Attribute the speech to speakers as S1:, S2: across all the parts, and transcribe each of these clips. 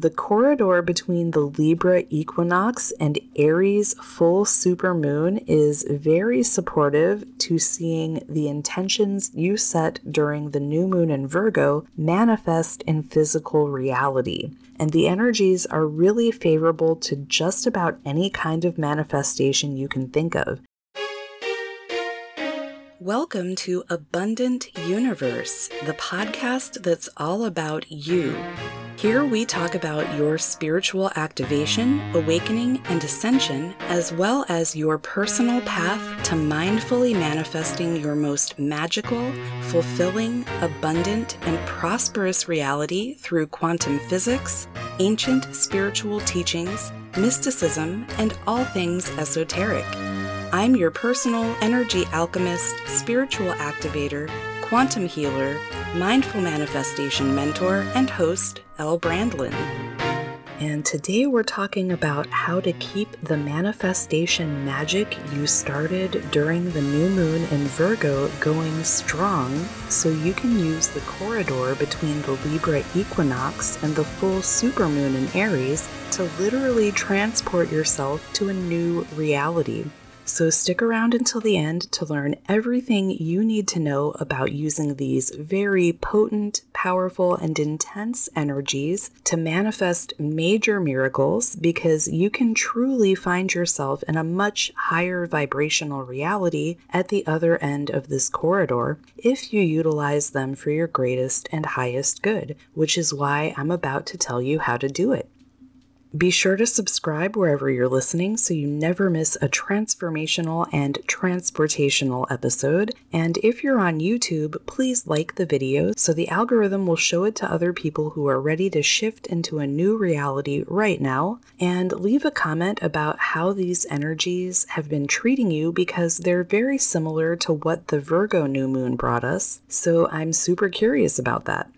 S1: The corridor between the Libra equinox and Aries full supermoon is very supportive to seeing the intentions you set during the new moon in Virgo manifest in physical reality. And the energies are really favorable to just about any kind of manifestation you can think of. Welcome to Abundant Universe, the podcast that's all about you. Here we talk about your spiritual activation, awakening, and ascension, as well as your personal path to mindfully manifesting your most magical, fulfilling, abundant, and prosperous reality through quantum physics, ancient spiritual teachings, mysticism, and all things esoteric. I'm your personal energy alchemist, spiritual activator, quantum healer, mindful manifestation mentor, and host, Elle Brandlin. And today we're talking about how to keep the manifestation magic you started during the new moon in Virgo going strong so you can use the corridor between the Libra equinox and the full supermoon in Aries to literally transport yourself to a new reality. So stick around until the end to learn everything you need to know about using these very potent, powerful, and intense energies to manifest major miracles because you can truly find yourself in a much higher vibrational reality at the other end of this corridor if you utilize them for your greatest and highest good, which is why I'm about to tell you how to do it. Be sure to subscribe wherever you're listening so you never miss a transformational and transportational episode. And if you're on YouTube, please like the video so the algorithm will show it to other people who are ready to shift into a new reality right now. And leave a comment about how these energies have been treating you because they're very similar to what the Virgo new moon brought us. So I'm super curious about that.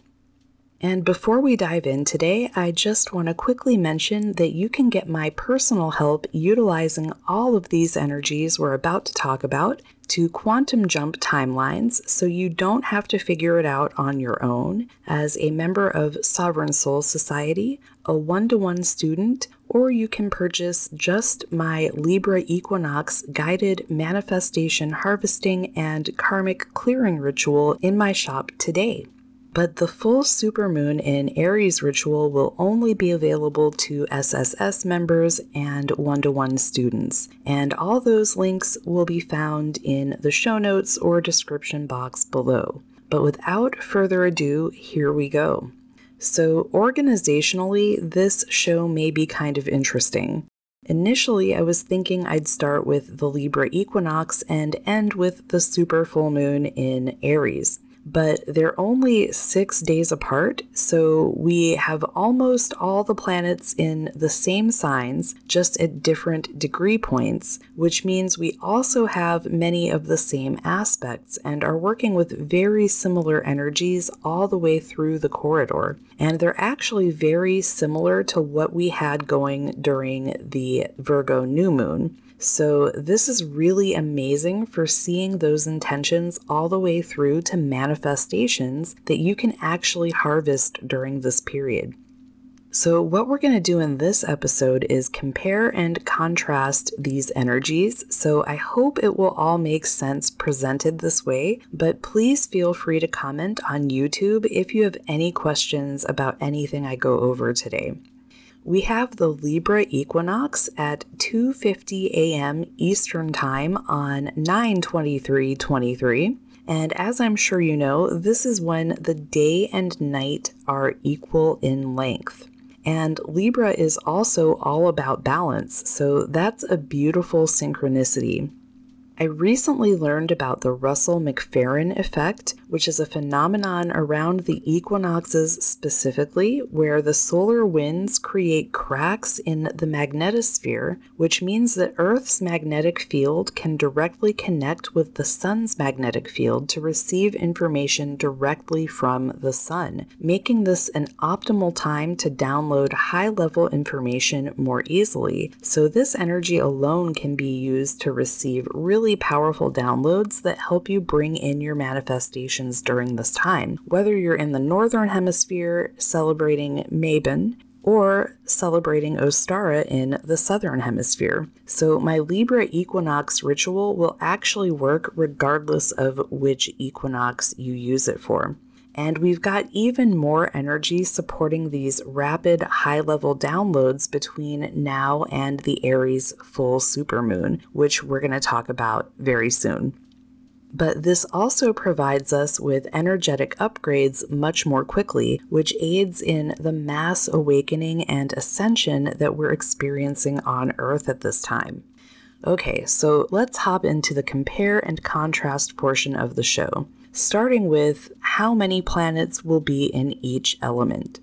S1: And before we dive in today, I just want to quickly mention that you can get my personal help utilizing all of these energies we're about to talk about to quantum jump timelines so you don't have to figure it out on your own. As a member of Sovereign Souls Society, a one to one student, or you can purchase just my Libra Equinox guided manifestation harvesting and karmic clearing ritual in my shop today but the full supermoon in Aries ritual will only be available to SSS members and one to one students. And all those links will be found in the show notes or description box below. But without further ado, here we go. So, organizationally, this show may be kind of interesting. Initially, I was thinking I'd start with the Libra equinox and end with the super full moon in Aries but they're only six days apart, so we have almost all the planets in the same signs, just at different degree points, which means we also have many of the same aspects and are working with very similar energies all the way through the corridor. And they're actually very similar to what we had going during the Virgo new moon. So, this is really amazing for seeing those intentions all the way through to manifestations that you can actually harvest during this period. So, what we're going to do in this episode is compare and contrast these energies. So, I hope it will all make sense presented this way, but please feel free to comment on YouTube if you have any questions about anything I go over today we have the Libra equinox at 2:50 a.m. Eastern Time on 9/23/23. And as I'm sure you know, this is when the day and night are equal in length. And Libra is also all about balance, so that's a beautiful synchronicity. I recently learned about the Russell McPherron effect, which is a phenomenon around the equinoxes specifically, where the solar winds create cracks in the magnetosphere, which means that Earth's magnetic field can directly connect with the sun's magnetic field to receive information directly from the sun, making this an optimal time to download high level information more easily. So, this energy alone can be used to receive really really powerful downloads that help you bring in your manifestations during this time. Whether you're in the Northern Hemisphere celebrating Mabon, or celebrating Ostara in the southern hemisphere. So, my Libra equinox ritual will actually work regardless of which equinox you use it for. And we've got even more energy supporting these rapid high level downloads between now and the Aries full supermoon, which we're going to talk about very soon. But this also provides us with energetic upgrades much more quickly, which aids in the mass awakening and ascension that we're experiencing on Earth at this time. Okay, so let's hop into the compare and contrast portion of the show starting with how many planets will be in each element.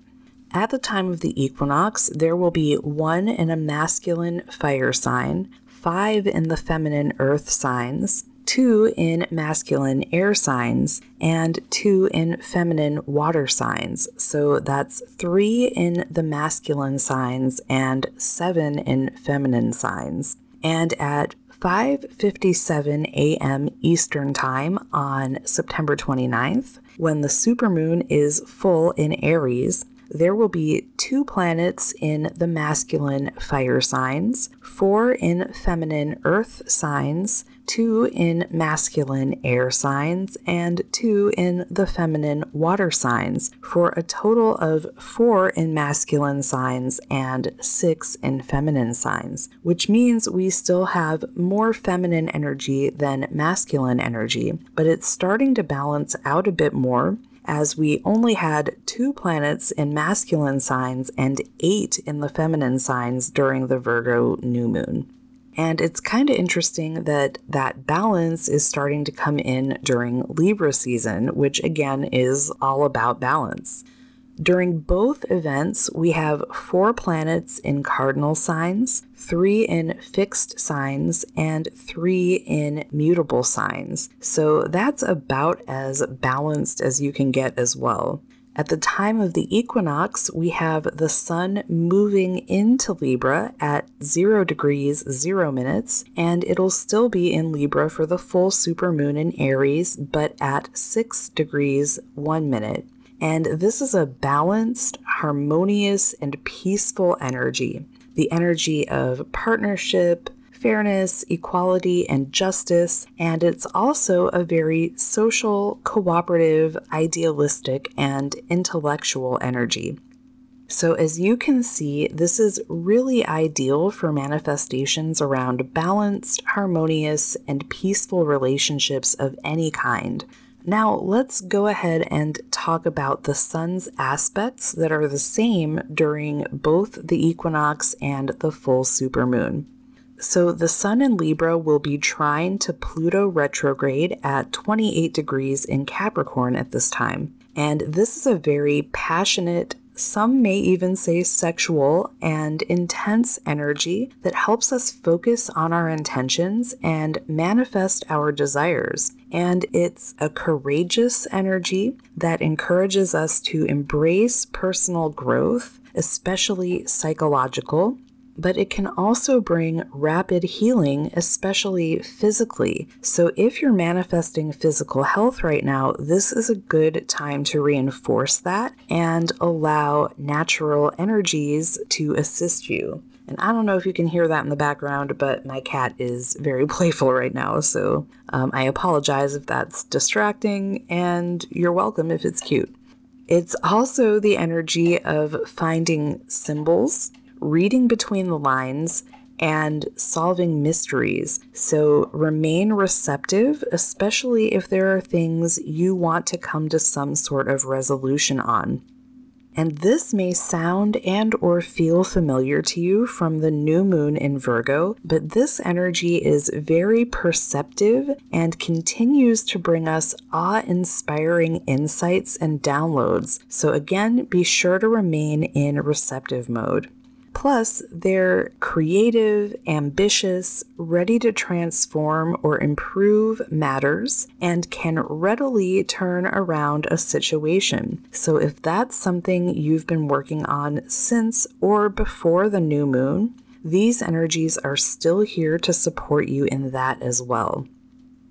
S1: At the time of the equinox, there will be one in a masculine fire sign, five in the feminine earth signs, two in masculine air signs, and two in feminine water signs. So that's three in the masculine signs and seven in feminine signs. And at 5:57 a.m. Eastern Time on September 29th, when the supermoon is full in Aries, there will be two planets in the masculine fire signs, four in feminine earth signs, two in masculine air signs, and two in the feminine water signs, for a total of four in masculine signs and six in feminine signs, which means we still have more feminine energy than masculine energy, but it's starting to balance out a bit more as we only had two planets in masculine signs and eight in the feminine signs during the Virgo new moon. And it's kind of interesting that that balance is starting to come in during Libra season, which again is all about balance. During both events, we have four planets in cardinal signs, three in fixed signs, and three in mutable signs. So that's about as balanced as you can get as well. At the time of the equinox, we have the sun moving into Libra at 0 degrees 0 minutes, and it'll still be in Libra for the full supermoon in Aries, but at 6 degrees 1 minute. And this is a balanced, harmonious, and peaceful energy. The energy of partnership, fairness, equality, and justice. And it's also a very social, cooperative, idealistic, and intellectual energy. So, as you can see, this is really ideal for manifestations around balanced, harmonious, and peaceful relationships of any kind. Now, let's go ahead and talk about the sun's aspects that are the same during both the equinox and the full supermoon. So the Sun in Libra will be trine to Pluto retrograde at 28 degrees in Capricorn at this time. And this is a very passionate, some may even say sexual and intense energy that helps us focus on our intentions and manifest our desires. And it's a courageous energy that encourages us to embrace personal growth, especially psychological, but it can also bring rapid healing, especially physically. So, if you're manifesting physical health right now, this is a good time to reinforce that and allow natural energies to assist you. And I don't know if you can hear that in the background, but my cat is very playful right now. So um, I apologize if that's distracting, and you're welcome if it's cute. It's also the energy of finding symbols reading between the lines, and solving mysteries. So remain receptive, especially if there are things you want to come to some sort of resolution on. And this may sound and or feel familiar to you from the new moon in Virgo, but this energy is very perceptive and continues to bring us awe-inspiring insights and downloads. So again, be sure to remain in receptive mode. Plus, they're creative, ambitious, ready to transform or improve matters, and can readily turn around a situation. So, if that's something you've been working on since or before the new moon, these energies are still here to support you in that as well.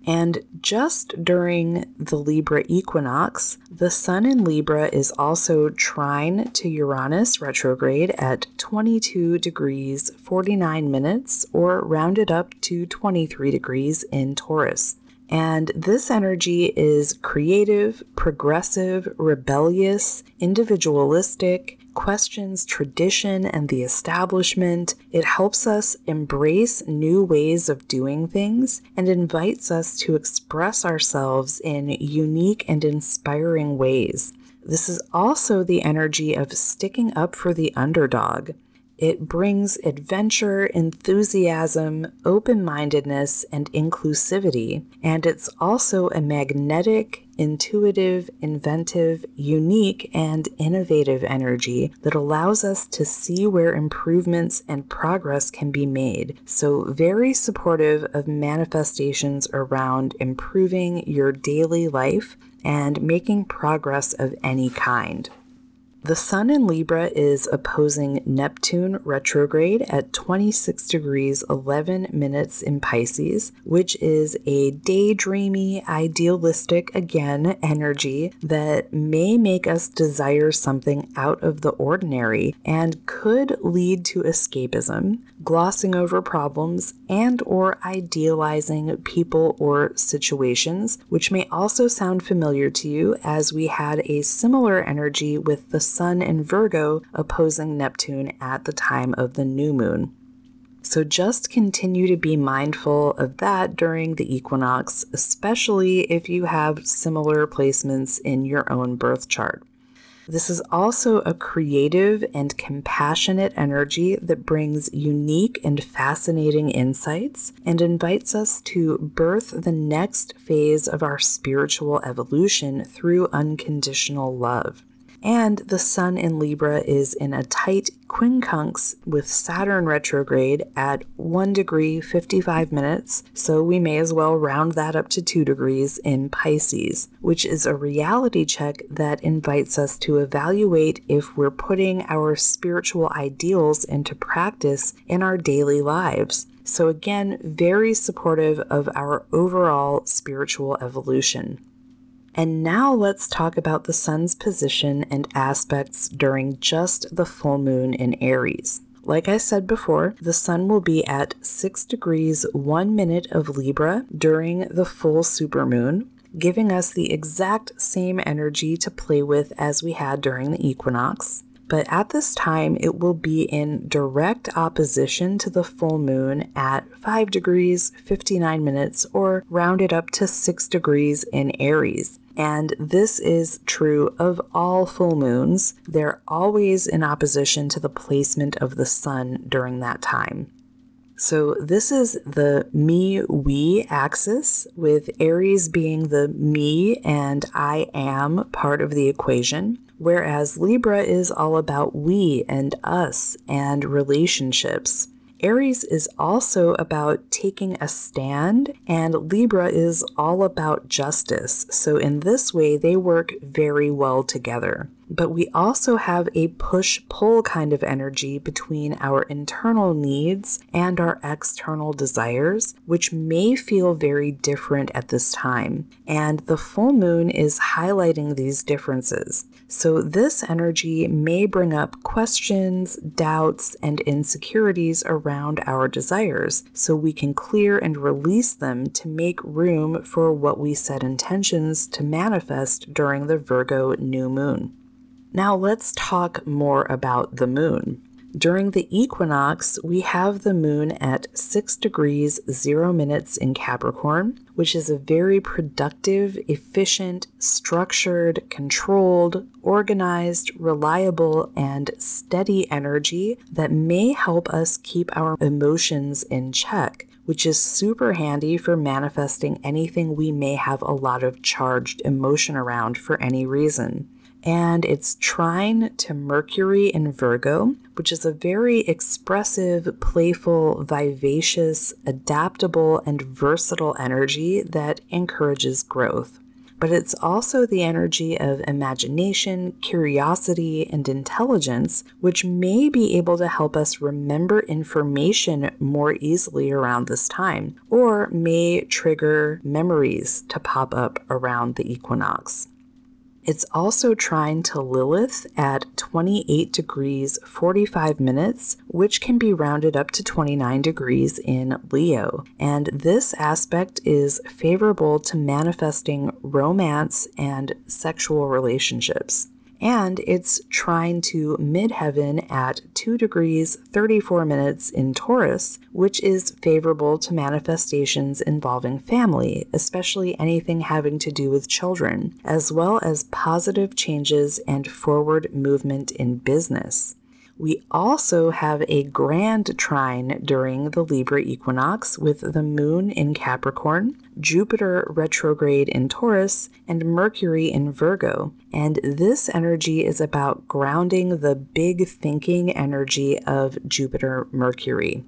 S1: And just during the Libra equinox, the Sun in Libra is also trine to Uranus retrograde at 22 degrees 49 minutes, or rounded up to 23 degrees in Taurus. And this energy is creative, progressive, rebellious, individualistic, questions tradition and the establishment. It helps us embrace new ways of doing things and invites us to express ourselves in unique and inspiring ways. This is also the energy of sticking up for the underdog. It brings adventure, enthusiasm, open mindedness, and inclusivity. And it's also a magnetic, intuitive, inventive, unique, and innovative energy that allows us to see where improvements and progress can be made. So, very supportive of manifestations around improving your daily life and making progress of any kind. The Sun in Libra is opposing Neptune retrograde at 26 degrees 11 minutes in Pisces, which is a daydreamy, idealistic, again, energy that may make us desire something out of the ordinary and could lead to escapism, glossing over problems, and or idealizing people or situations, which may also sound familiar to you as we had a similar energy with the Sun in Virgo opposing Neptune at the time of the new moon. So just continue to be mindful of that during the equinox, especially if you have similar placements in your own birth chart. This is also a creative and compassionate energy that brings unique and fascinating insights and invites us to birth the next phase of our spiritual evolution through unconditional love. And the Sun in Libra is in a tight quincunx with Saturn retrograde at 1 degree 55 minutes, so we may as well round that up to 2 degrees in Pisces, which is a reality check that invites us to evaluate if we're putting our spiritual ideals into practice in our daily lives. So, again, very supportive of our overall spiritual evolution. And now let's talk about the sun's position and aspects during just the full moon in Aries. Like I said before, the sun will be at 6 degrees 1 minute of Libra during the full supermoon, giving us the exact same energy to play with as we had during the equinox. But at this time, it will be in direct opposition to the full moon at 5 degrees 59 minutes, or rounded up to 6 degrees in Aries. And this is true of all full moons. They're always in opposition to the placement of the sun during that time. So, this is the me we axis, with Aries being the me and I am part of the equation, whereas Libra is all about we and us and relationships. Aries is also about taking a stand, and Libra is all about justice. So, in this way, they work very well together but we also have a push pull kind of energy between our internal needs and our external desires, which may feel very different at this time. And the full moon is highlighting these differences. So, this energy may bring up questions, doubts, and insecurities around our desires so we can clear and release them to make room for what we set intentions to manifest during the Virgo new moon. Now let's talk more about the moon. During the equinox, we have the moon at 6 degrees 0 minutes in Capricorn, which is a very productive, efficient, structured, controlled, organized, reliable, and steady energy that may help us keep our emotions in check which is super handy for manifesting anything we may have a lot of charged emotion around for any reason and it's trine to Mercury in Virgo, which is a very expressive, playful, vivacious, adaptable, and versatile energy that encourages growth. but it's also the energy of imagination, curiosity, and intelligence, which may be able to help us remember information more easily around this time, or may trigger memories to pop up around the equinox. It's also trine to Lilith at 28 degrees 45 minutes, which can be rounded up to 29 degrees in Leo. And this aspect is favorable to manifesting romance and sexual relationships and it's trine to midheaven at 2 degrees 34 minutes in Taurus, which is favorable to manifestations involving family, especially anything having to do with children, as well as positive changes and forward movement in business. We also have a grand trine during the Libra equinox with the moon in Capricorn, Jupiter retrograde in Taurus, and Mercury in Virgo. And this energy is about grounding the big thinking energy of Jupiter Mercury.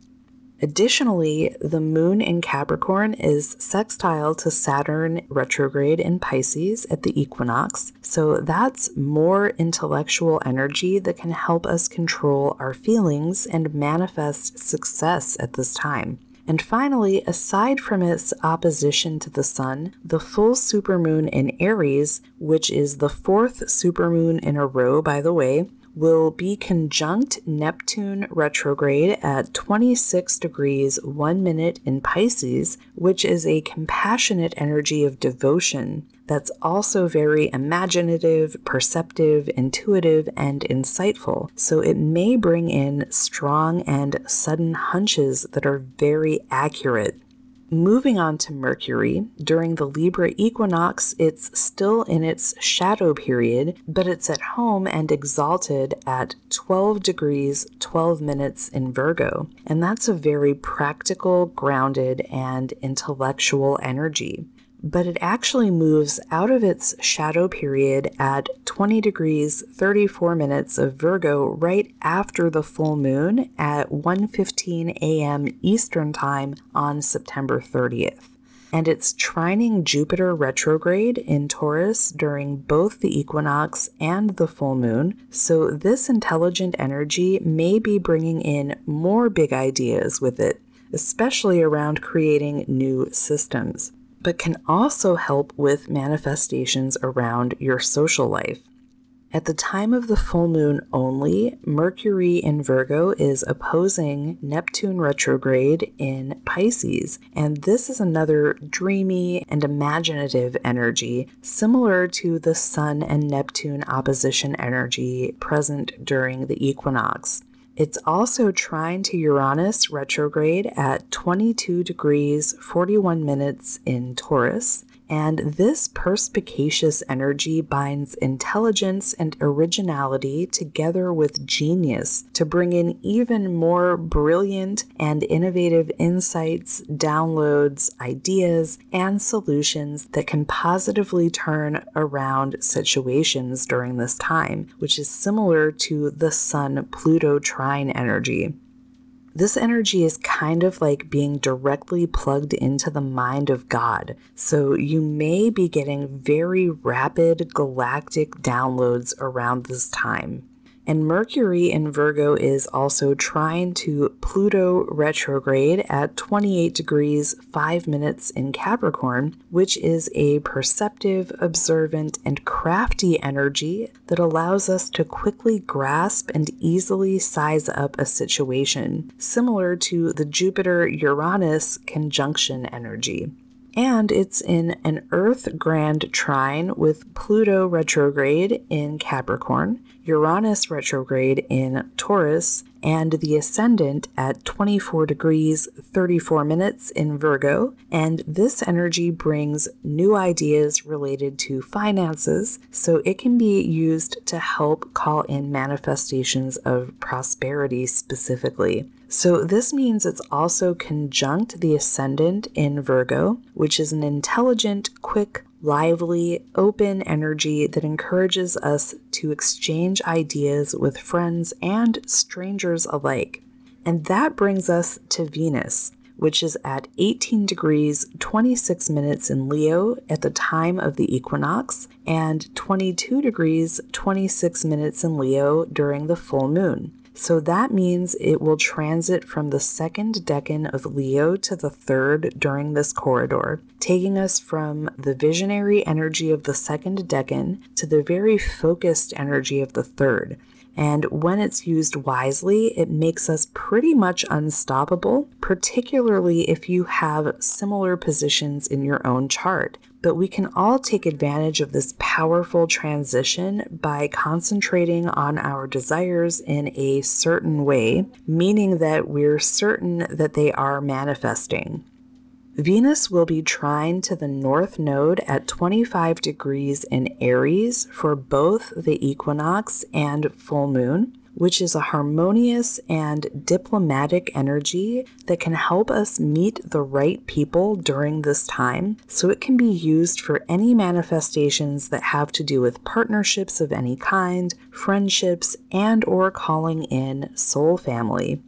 S1: Additionally, the moon in Capricorn is sextile to Saturn retrograde in Pisces at the equinox. So that's more intellectual energy that can help us control our feelings and manifest success at this time. And finally, aside from its opposition to the Sun, the full supermoon in Aries, which is the fourth supermoon in a row, by the way, will be conjunct Neptune retrograde at 26 degrees 1 minute in Pisces, which is a compassionate energy of devotion that's also very imaginative, perceptive, intuitive, and insightful. So it may bring in strong and sudden hunches that are very accurate. Moving on to Mercury, during the Libra equinox, it's still in its shadow period, but it's at home and exalted at 12 degrees 12 minutes in Virgo. And that's a very practical, grounded, and intellectual energy but it actually moves out of its shadow period at 20 degrees 34 minutes of Virgo right after the full moon at 1:15 a.m. Eastern Time on September 30th. And it's trining Jupiter retrograde in Taurus during both the equinox and the full moon. So, this intelligent energy may be bringing in more big ideas with it, especially around creating new systems but can also help with manifestations around your social life. At the time of the full moon only, Mercury in Virgo is opposing Neptune retrograde in Pisces, and this is another dreamy and imaginative energy, similar to the Sun and Neptune opposition energy present during the equinox. It's also trine to Uranus retrograde at 22 degrees 41 minutes in Taurus. And this perspicacious energy binds intelligence and originality together with genius to bring in even more brilliant and innovative insights, downloads, ideas, and solutions that can positively turn around situations during this time, which is similar to the Sun Pluto trine energy. This energy is kind of like being directly plugged into the mind of God. So you may be getting very rapid galactic downloads around this time. And Mercury in Virgo is also trine to Pluto retrograde at 28 degrees 5 minutes in Capricorn, which is a perceptive, observant, and crafty energy that allows us to quickly grasp and easily size up a situation, similar to the Jupiter Uranus conjunction energy. And it's in an Earth grand trine with Pluto retrograde in Capricorn, Uranus retrograde in Taurus, and the ascendant at 24 degrees 34 minutes in Virgo. And this energy brings new ideas related to finances, so it can be used to help call in manifestations of prosperity specifically. So, this means it's also conjunct the ascendant in Virgo, which is an intelligent, quick, lively, open energy that encourages us to exchange ideas with friends and strangers alike. And that brings us to Venus, which is at 18 degrees 26 minutes in Leo at the time of the equinox, and 22 degrees 26 minutes in Leo during the full moon. So that means it will transit from the second decan of Leo to the third during this corridor, taking us from the visionary energy of the second decan to the very focused energy of the third. And when it's used wisely, it makes us pretty much unstoppable, particularly if you have similar positions in your own chart. But we can all take advantage of this powerful transition by concentrating on our desires in a certain way, meaning that we're certain that they are manifesting. Venus will be trine to the North Node at 25 degrees in Aries for both the equinox and full moon, which is a harmonious and diplomatic energy that can help us meet the right people during this time. So it can be used for any manifestations that have to do with partnerships of any kind, friendships, and or calling in soul family.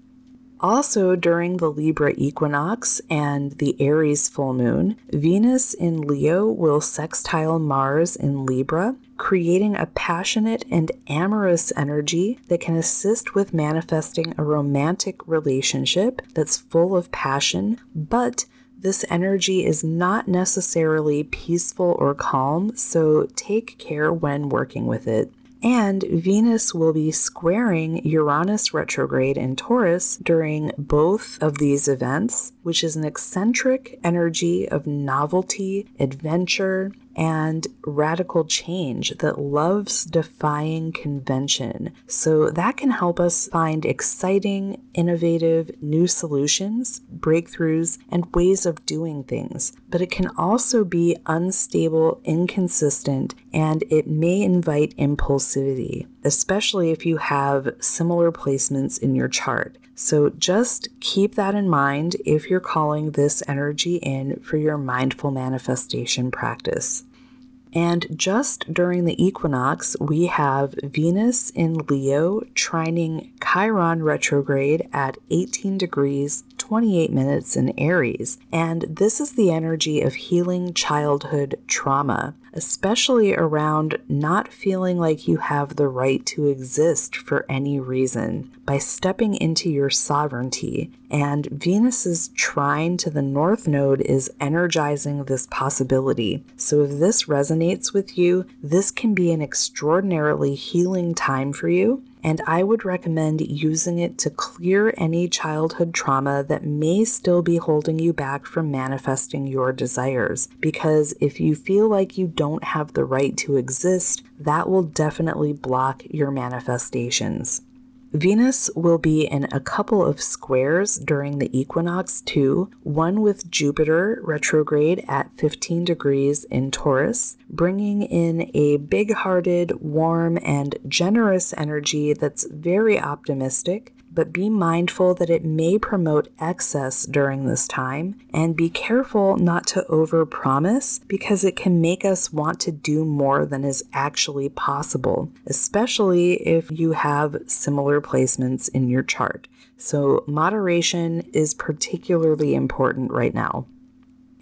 S1: Also, during the Libra equinox and the Aries full moon, Venus in Leo will sextile Mars in Libra, creating a passionate and amorous energy that can assist with manifesting a romantic relationship that's full of passion, but this energy is not necessarily peaceful or calm, so take care when working with it. And Venus will be squaring Uranus retrograde in Taurus during both of these events, which is an eccentric energy of novelty, adventure, and radical change that loves defying convention. So that can help us find exciting, innovative, new solutions, breakthroughs, and ways of doing things. But it can also be unstable, inconsistent, and it may invite impulsivity, especially if you have similar placements in your chart. So just keep that in mind if you're calling this energy in for your mindful manifestation practice. And just during the equinox, we have Venus in Leo trining Chiron retrograde at 18 degrees 28 minutes in Aries. And this is the energy of healing childhood trauma, especially around not feeling like you have the right to exist for any reason by stepping into your sovereignty. And Venus's trine to the North Node is energizing this possibility. So if this resonates with you, this can be an extraordinarily healing time for you and I would recommend using it to clear any childhood trauma that may still be holding you back from manifesting your desires. Because if you feel like you don't have the right to exist, that will definitely block your manifestations. Venus will be in a couple of squares during the equinox too, one with Jupiter retrograde at 15 degrees in Taurus, bringing in a big hearted, warm, and generous energy that's very optimistic, but be mindful that it may promote excess during this time and be careful not to overpromise because it can make us want to do more than is actually possible, especially if you have similar placements in your chart. So, moderation is particularly important right now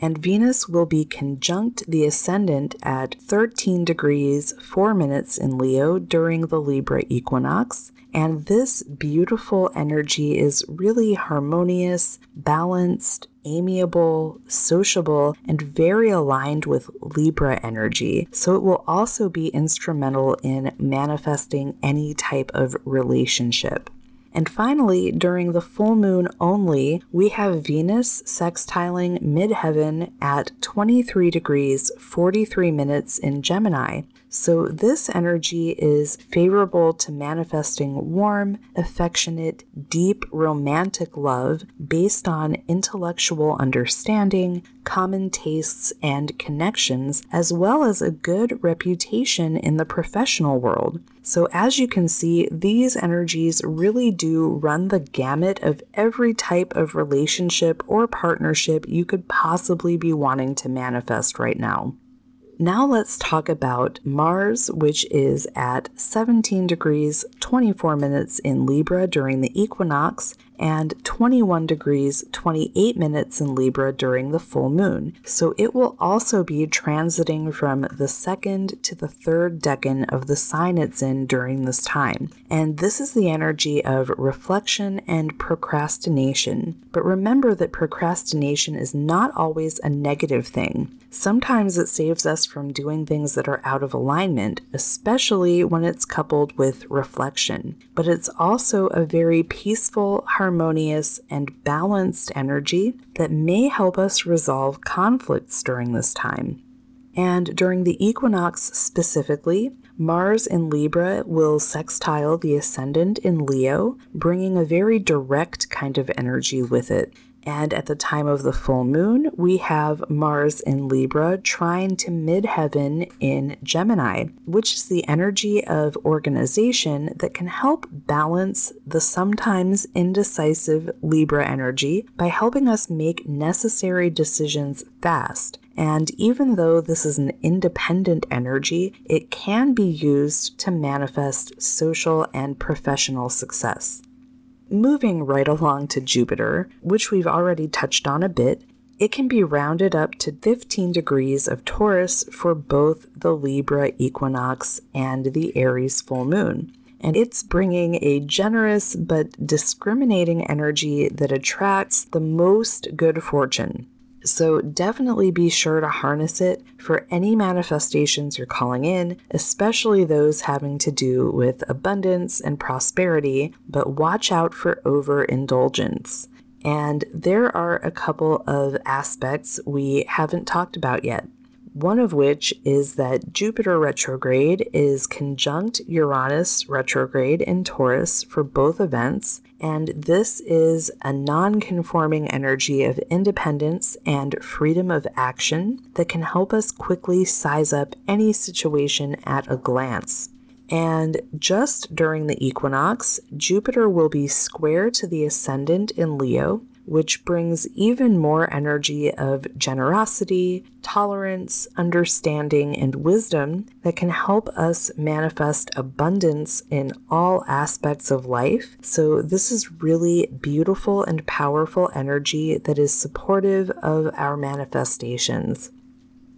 S1: and Venus will be conjunct the ascendant at 13 degrees 4 minutes in Leo during the Libra equinox. And this beautiful energy is really harmonious, balanced, amiable, sociable, and very aligned with Libra energy. So it will also be instrumental in manifesting any type of relationship. And finally, during the full moon only, we have Venus sextiling midheaven at 23 degrees 43 minutes in Gemini. So, this energy is favorable to manifesting warm, affectionate, deep, romantic love based on intellectual understanding, common tastes, and connections, as well as a good reputation in the professional world. So, as you can see, these energies really do run the gamut of every type of relationship or partnership you could possibly be wanting to manifest right now. Now let's talk about Mars, which is at 17 degrees 24 minutes in Libra during the equinox, and 21 degrees 28 minutes in Libra during the full moon. So it will also be transiting from the second to the third decan of the sign it's in during this time. And this is the energy of reflection and procrastination. But remember that procrastination is not always a negative thing. Sometimes it saves us from doing things that are out of alignment, especially when it's coupled with reflection. But it's also a very peaceful, harmonious, and balanced energy that may help us resolve conflicts during this time. And during the equinox specifically, Mars in Libra will sextile the ascendant in Leo, bringing a very direct kind of energy with it. And at the time of the full moon, we have Mars in Libra trine to midheaven in Gemini, which is the energy of organization that can help balance the sometimes indecisive Libra energy by helping us make necessary decisions fast. And even though this is an independent energy, it can be used to manifest social and professional success. Moving right along to Jupiter, which we've already touched on a bit, it can be rounded up to 15 degrees of Taurus for both the Libra equinox and the Aries full moon. And it's bringing a generous but discriminating energy that attracts the most good fortune. So definitely be sure to harness it for any manifestations you're calling in, especially those having to do with abundance and prosperity, but watch out for overindulgence. And there are a couple of aspects we haven't talked about yet. One of which is that Jupiter retrograde is conjunct Uranus retrograde in Taurus for both events, and this is a non conforming energy of independence and freedom of action that can help us quickly size up any situation at a glance. And just during the equinox, Jupiter will be square to the ascendant in Leo, which brings even more energy of generosity, tolerance, understanding, and wisdom that can help us manifest abundance in all aspects of life. So, this is really beautiful and powerful energy that is supportive of our manifestations.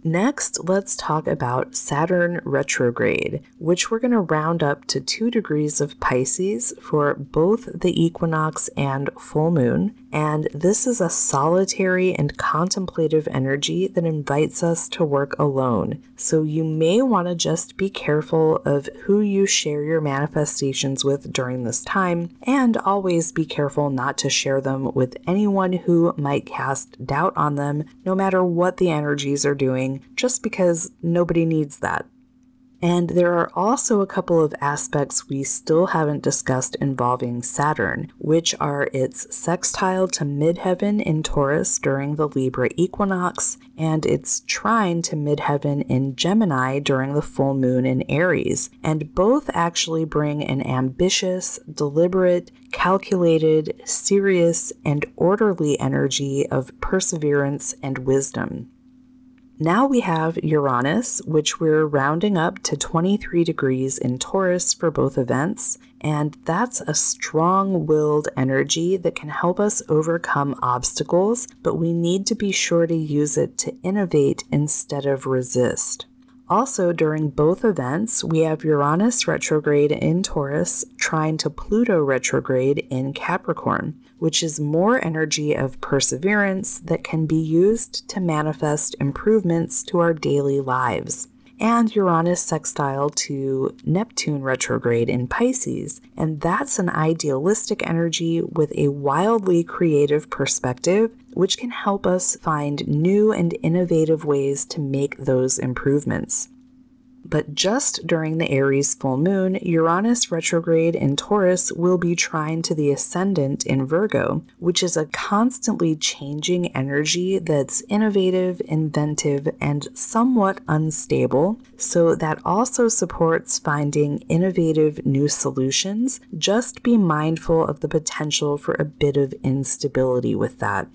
S1: Next, let's talk about Saturn retrograde, which we're going to round up to 2 degrees of Pisces for both the equinox and full moon. And this is a solitary and contemplative energy that invites us to work alone. So you may want to just be careful of who you share your manifestations with during this time, and always be careful not to share them with anyone who might cast doubt on them, no matter what the energies are doing, just because nobody needs that. And there are also a couple of aspects we still haven't discussed involving Saturn, which are its sextile to midheaven in Taurus during the Libra equinox, and its trine to midheaven in Gemini during the full moon in Aries. And both actually bring an ambitious, deliberate, calculated, serious, and orderly energy of perseverance and wisdom. Now we have Uranus, which we're rounding up to 23 degrees in Taurus for both events, and that's a strong willed energy that can help us overcome obstacles, but we need to be sure to use it to innovate instead of resist. Also, during both events, we have Uranus retrograde in Taurus trine to Pluto retrograde in Capricorn, which is more energy of perseverance that can be used to manifest improvements to our daily lives and Uranus sextile to Neptune retrograde in Pisces. And that's an idealistic energy with a wildly creative perspective, which can help us find new and innovative ways to make those improvements. But just during the Aries full moon, Uranus retrograde in Taurus will be trine to the ascendant in Virgo, which is a constantly changing energy that's innovative, inventive, and somewhat unstable. So that also supports finding innovative new solutions. Just be mindful of the potential for a bit of instability with that.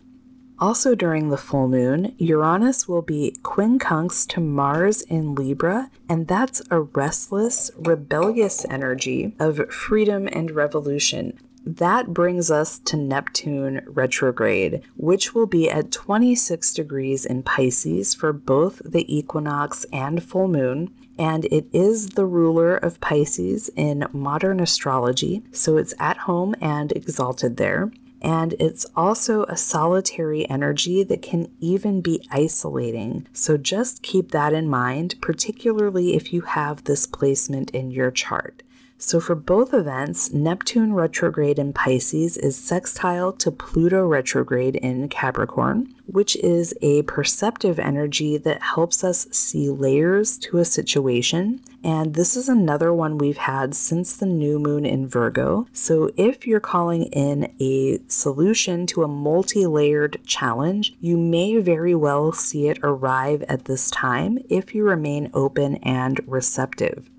S1: Also, during the full moon, Uranus will be quincunx to Mars in Libra, and that's a restless, rebellious energy of freedom and revolution. that brings us to Neptune retrograde, which will be at 26 degrees in Pisces for both the equinox and full moon. And it is the ruler of Pisces in modern astrology, so it's at home and exalted there. And it's also a solitary energy that can even be isolating. So just keep that in mind, particularly if you have this placement in your chart. So, for both events, Neptune retrograde in Pisces is sextile to Pluto retrograde in Capricorn, which is a perceptive energy that helps us see layers to a situation. And this is another one we've had since the new moon in Virgo. So, if you're calling in a solution to a multi layered challenge, you may very well see it arrive at this time if you remain open and receptive.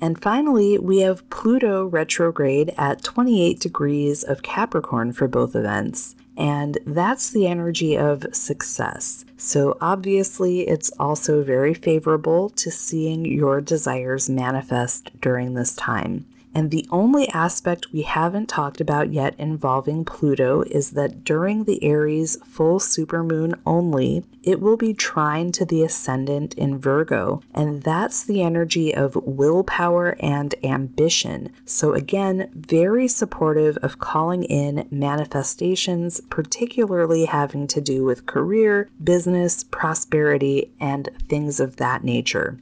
S1: And finally, we have Pluto retrograde at 28 degrees of Capricorn for both events. And that's the energy of success. So, obviously, it's also very favorable to seeing your desires manifest during this time. And the only aspect we haven't talked about yet involving Pluto is that during the Aries full supermoon only, it will be trine to the ascendant in Virgo. And that's the energy of willpower and ambition. So, again, very supportive of calling in manifestations, particularly having to do with career, business, prosperity, and things of that nature.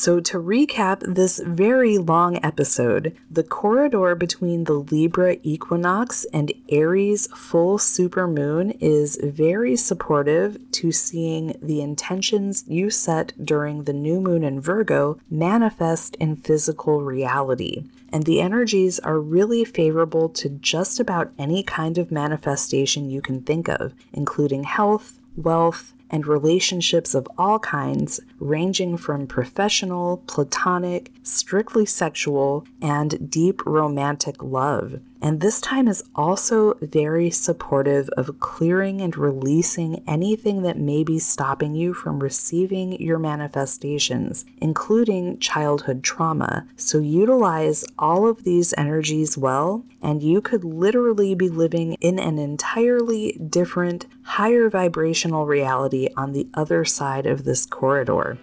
S1: So, to recap this very long episode, the corridor between the Libra equinox and Aries full supermoon is very supportive to seeing the intentions you set during the new moon in Virgo manifest in physical reality. And the energies are really favorable to just about any kind of manifestation you can think of, including health, wealth, and relationships of all kinds, ranging from professional, platonic, strictly sexual, and deep romantic love. And this time is also very supportive of clearing and releasing anything that may be stopping you from receiving your manifestations, including childhood trauma. So utilize all of these energies well, and you could literally be living in an entirely different, higher vibrational reality on the other side of this corridor.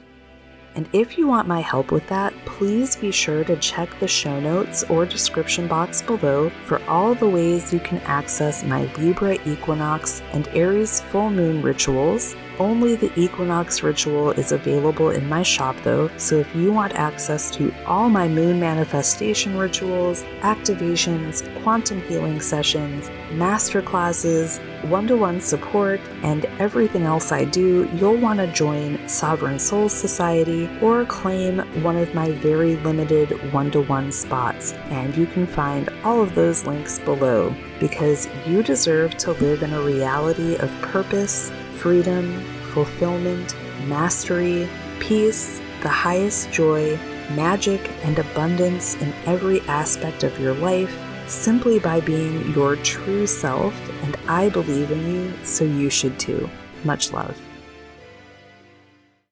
S1: And if you want my help with that, please be sure to check the show notes or description box below for all the ways you can access my Libra equinox and Aries full moon rituals only the equinox ritual is available in my shop though, so if you want access to all my moon manifestation rituals, activations, quantum healing sessions, masterclasses, one to one support, and everything else I do, you'll want to join Sovereign Souls Society or claim one of my very limited one to one spots. And you can find all of those links below because you deserve to live in a reality of purpose freedom, fulfillment, mastery, peace, the highest joy, magic, and abundance in every aspect of your life simply by being your true self. And I believe in you, so you should too. Much love.